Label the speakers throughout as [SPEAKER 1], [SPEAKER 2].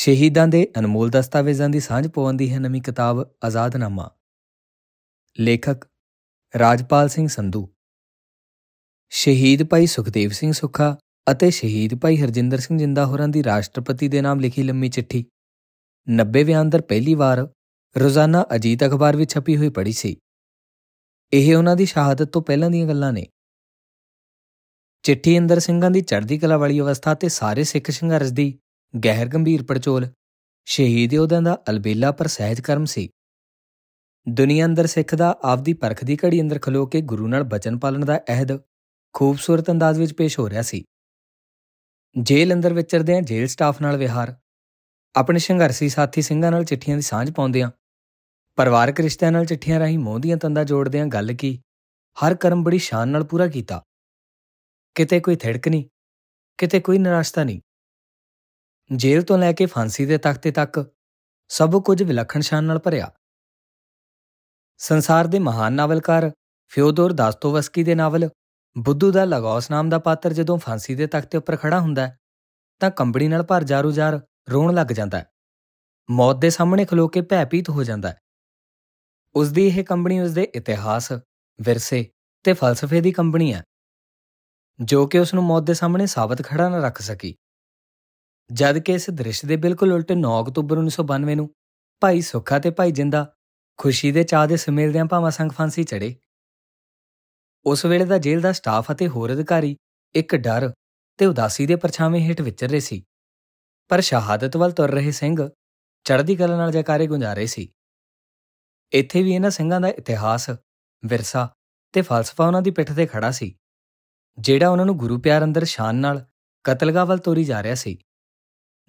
[SPEAKER 1] ਸ਼ਹੀਦਾਂ ਦੇ ਅਨਮੋਲ ਦਸਤਾਵੇਜ਼ਾਂ ਦੀ ਸਾਂਝ ਪਵੰਦੀ ਹੈ ਨਵੀਂ ਕਿਤਾਬ ਆਜ਼ਾਦਨਾਮਾ। ਲੇਖਕ ਰਾਜਪਾਲ ਸਿੰਘ ਸੰਧੂ। ਸ਼ਹੀਦ ਭਾਈ ਸੁਖਦੇਵ ਸਿੰਘ ਸੁੱਖਾ ਅਤੇ ਸ਼ਹੀਦ ਭਾਈ ਹਰਜਿੰਦਰ ਸਿੰਘ ਜਿੰਦਾ ਹੋਰਾਂ ਦੀ ਰਾਸ਼ਟਰਪਤੀ ਦੇ ਨਾਮ ਲਿਖੀ ਲੰਮੀ ਚਿੱਠੀ। 90 ਵਿਆਂ ਅੰਦਰ ਪਹਿਲੀ ਵਾਰ ਰੋਜ਼ਾਨਾ ਅਜੀਤ ਅਖਬਾਰ ਵਿੱਚ ਛਪੀ ਹੋਈ ਪੜੀ ਸੀ। ਇਹ ਉਹਨਾਂ ਦੀ ਸ਼ਹਾਦਤ ਤੋਂ ਪਹਿਲਾਂ ਦੀਆਂ ਗੱਲਾਂ ਨੇ। ਚਿੱਠੀ ਅੰਦਰ ਸਿੰਘਾਂ ਦੀ ਚੜ੍ਹਦੀ ਕਲਾ ਵਾਲੀ ਅਵਸਥਾ ਤੇ ਸਾਰੇ ਸਿੱਖ ਸੰਘਰਸ਼ ਦੀ ਗਹਿਰ ਗੰਭੀਰ ਪੜਚੋਲ, ਸ਼ਹੀਦ ਯੋਧਿਆਂ ਦਾ ਅਲਬੇਲਾ ਪਰ ਸਹਿਜ ਕਰਮ ਸੀ। ਦੁਨੀਆ ਅੰਦਰ ਸਿੱਖ ਦਾ ਆਪਦੀ ਪਰਖ ਦੀ ਘੜੀ ਅੰਦਰ ਖਲੋ ਕੇ ਗੁਰੂ ਨਾਲ ਬਚਨ ਪਾਲਣ ਦਾ ਅਹਿਦ ਖੂਬਸੂਰਤ ਅੰਦਾਜ਼ ਵਿੱਚ ਪੇਸ਼ ਹੋ ਰਿਹਾ ਸੀ। ਜੇਲ੍ਹ ਅੰਦਰ ਵਿਚਰਦਿਆਂ ਜੇਲ੍ਹ ਸਟਾਫ ਨਾਲ ਵਿਹਾਰ, ਆਪਣੇ ਸੰਘਰਸ਼ੀ ਸਾਥੀ ਸਿੰਘਾਂ ਨਾਲ ਚਿੱਠੀਆਂ ਦੀ ਸਾਂਝ ਪਾਉਂਦਿਆਂ, ਪਰਿਵਾਰਕ ਰਿਸ਼ਤਿਆਂ ਨਾਲ ਚਿੱਠੀਆਂ ਰਾਹੀਂ ਮੋਹ ਦੀਆਂ ਤੰਦਾਂ ਜੋੜਦਿਆਂ ਗੱਲ ਕੀ, ਹਰ ਕਰਮ ਬੜੀ ਸ਼ਾਨ ਨਾਲ ਪੂਰਾ ਕੀਤਾ। ਕਿਤੇ ਕੋਈ ਥੜਕ ਨਹੀਂ, ਕਿਤੇ ਕੋਈ ਨਿਰਾਸ਼ਤਾ ਨਹੀਂ। ਜੇਲ੍ਹ ਤੋਂ ਲੈ ਕੇ ਫਾਂਸੀ ਦੇ ਤਖਤੇ ਤੱਕ ਸਭ ਕੁਝ ਵਿਲੱਖਣ ਸ਼ਾਨ ਨਾਲ ਭਰਿਆ। ਸੰਸਾਰ ਦੇ ਮਹਾਨ ਨਾਵਲਕਾਰ ਫਿਓਦੋਰ ਦਾਸਤੋਵਸਕੀ ਦੇ ਨਾਵਲ ਬੁੱਧੂ ਦਾ ਲਗੌਸ ਨਾਮ ਦਾ ਪਾਤਰ ਜਦੋਂ ਫਾਂਸੀ ਦੇ ਤਖਤੇ ਉੱਪਰ ਖੜਾ ਹੁੰਦਾ ਹੈ, ਤਾਂ ਕੰਬੜੀ ਨਾਲ ਭਰ ਜਾਰੂ-ਜਾਰ ਰੋਣ ਲੱਗ ਜਾਂਦਾ ਹੈ। ਮੌਤ ਦੇ ਸਾਹਮਣੇ ਖਲੋ ਕੇ ਭੈਭੀਤ ਹੋ ਜਾਂਦਾ ਹੈ। ਉਸ ਦੀ ਇਹ ਕੰਬਣੀ ਉਸ ਦੇ ਇਤਿਹਾਸ, ਵਿਰਸੇ ਤੇ ਫਲਸਫੇ ਦੀ ਕੰਬਣੀ ਹੈ, ਜੋ ਕਿ ਉਸ ਨੂੰ ਮੌਤ ਦੇ ਸਾਹਮਣੇ ਸਾਬਤ ਖੜਾ ਨਾ ਰੱਖ ਸਕੀ। ਜਦ ਕਿ ਇਸ ਦ੍ਰਿਸ਼ ਦੇ ਬਿਲਕੁਲ ਉਲਟ 9 ਅਕਤੂਬਰ 1992 ਨੂੰ ਭਾਈ ਸੁੱਖਾ ਤੇ ਭਾਈ ਜਿੰਦਾ ਖੁਸ਼ੀ ਦੇ ਚਾਹ ਦੇ ਸਮੇਲਦਿਆਂ ਭਾਵਾਂ ਸੰਗ ਫਾਂਸੀ ਚੜੇ ਉਸ ਵੇਲੇ ਦਾ ਜੇਲ੍ਹ ਦਾ ਸਟਾਫ ਅਤੇ ਹੋਰ ਅਧਿਕਾਰੀ ਇੱਕ ਡਰ ਤੇ ਉਦਾਸੀ ਦੇ ਪਰਛਾਵੇਂ ਹੇਠ ਵਿਚਰ ਰਹੇ ਸੀ। ਪਰ ਸ਼ਹਾਦਤ ਵੱਲ ਤੁਰ ਰਹੇ ਸਿੰਘ ਚੜ੍ਹਦੀ ਕਲਾ ਨਾਲ ਜੈਕਾਰੇ ਗੁੰਜਾ ਰਹੇ ਸੀ। ਇੱਥੇ ਵੀ ਇਹਨਾਂ ਸਿੰਘਾਂ ਦਾ ਇਤਿਹਾਸ, ਵਿਰਸਾ ਤੇ ਫਲਸਫਾ ਉਹਨਾਂ ਦੀ ਪਿੱਠ ਤੇ ਖੜਾ ਸੀ, ਜਿਹੜਾ ਉਹਨਾਂ ਨੂੰ ਗੁਰੂ ਪਿਆਰ ਅੰਦਰ ਸ਼ਾਨ ਨਾਲ ਕਤਲਗਾਹ ਵੱਲ ਤੋਰੀ ਜਾ ਰਿਹਾ ਸੀ।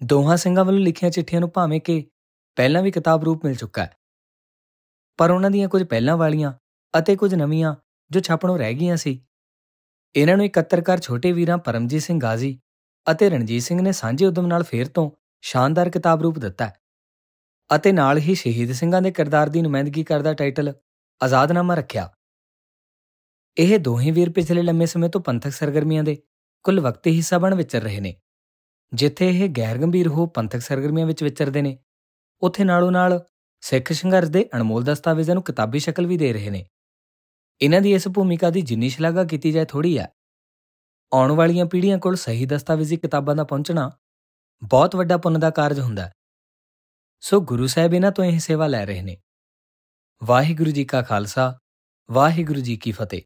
[SPEAKER 1] ਦੋਹਾਂ ਸਿੰਘਾਂ ਵੱਲੋਂ ਲਿਖੀਆਂ ਚਿੱਠੀਆਂ ਨੂੰ ਭਾਵੇਂ ਕਿ ਪਹਿਲਾਂ ਵੀ ਕਿਤਾਬ ਰੂਪ ਮਿਲ ਚੁੱਕਾ ਹੈ। ਪਰ ਉਹਨਾਂ ਦੀਆਂ ਕੁਝ ਪਹਿਲਾਂ ਵਾਲੀਆਂ ਅਤੇ ਕੁਝ ਨਵੀਆਂ ਜੋ ਛਾਪਣੋਂ ਰਹਿ ਗਈਆਂ ਸੀ, ਇਹਨਾਂ ਨੂੰ ਇਕੱਤਰ ਕਰ ਛੋਟੇ ਵੀਰਾਂ ਪਰਮਜੀਤ ਸਿੰਘ ਗਾਜ਼ੀ ਅਤੇ ਰਣਜੀਤ ਸਿੰਘ ਨੇ ਸਾਂਝੇ ਉਦਮ ਨਾਲ ਫੇਰ ਤੋਂ ਸ਼ਾਨਦਾਰ ਕਿਤਾਬ ਰੂਪ ਦਿੱਤਾ ਅਤੇ ਨਾਲ ਹੀ ਸ਼ਹੀਦ ਸਿੰਘਾਂ ਦੇ ਕਿਰਦਾਰ ਦੀ ਨੁਮਾਇੰਦਗੀ ਕਰਦਾ ਟਾਈਟਲ ਆਜ਼ਾਦਨਾਮਾ ਰੱਖਿਆ। ਇਹ ਦੋਹੇ ਵੀਰ ਪਿਛਲੇ ਲੰਮੇ ਸਮੇਂ ਤੋਂ ਪੰਥਕ ਸਰਗਰਮੀਆਂ ਦੇ ਕੁੱਲ ਵਕਤੀ ਹਿੱਸਾ ਬਣ ਵਿਚਰ ਰਹੇ ਨੇ। ਜਿੱਥੇ ਇਹ ਗੈਰ ਗੰਭੀਰ ਹੋ ਪੰਥਕ ਸਰਗਰਮੀਆਂ ਵਿੱਚ ਵਿਚਰਦੇ ਨੇ। ਉੱਥੇ ਨਾਲੋਂ ਨਾਲ ਸਿੱਖ ਸੰਘਰਸ਼ ਦੇ ਅਣਮੋਲ ਦਸਤਾਵੇਜ਼ਾਂ ਨੂੰ ਕਿਤਾਬੀ ਸ਼ਕਲ ਵੀ ਦੇ ਰਹੇ ਨੇ। ਇਹਨਾਂ ਦੀ ਇਸ ਭੂਮਿਕਾ ਦੀ ਜਿੰਨੀ ਸ਼ਲਾਘਾ ਕੀਤੀ ਜਾਏ ਥੋੜੀ ਹੈ ਆਉਣ ਵਾਲੀਆਂ ਪੀੜ੍ਹੀਆਂ ਕੋਲ ਸਹੀ ਦਸਤਾਵੇਜ਼ੀ ਕਿਤਾਬਾਂ ਦਾ ਪਹੁੰਚਣਾ ਬਹੁਤ ਵੱਡਾ ਪੁੰਨ ਦਾ ਕਾਰਜ ਹੁੰਦਾ। ਹੈ ਸੋ ਗੁਰੂ ਸਾਹਿਬ ਇਹਨਾਂ ਤੋਂ ਇਹ ਸੇਵਾ ਲੈ ਰਹੇ ਨੇ। ਵਾਹਿਗੁਰੂ ਜੀ ਕਾ ਖਾਲਸਾ, ਵਾਹਿਗੁਰੂ ਜੀ ਕੀ ਫਤਿਹ।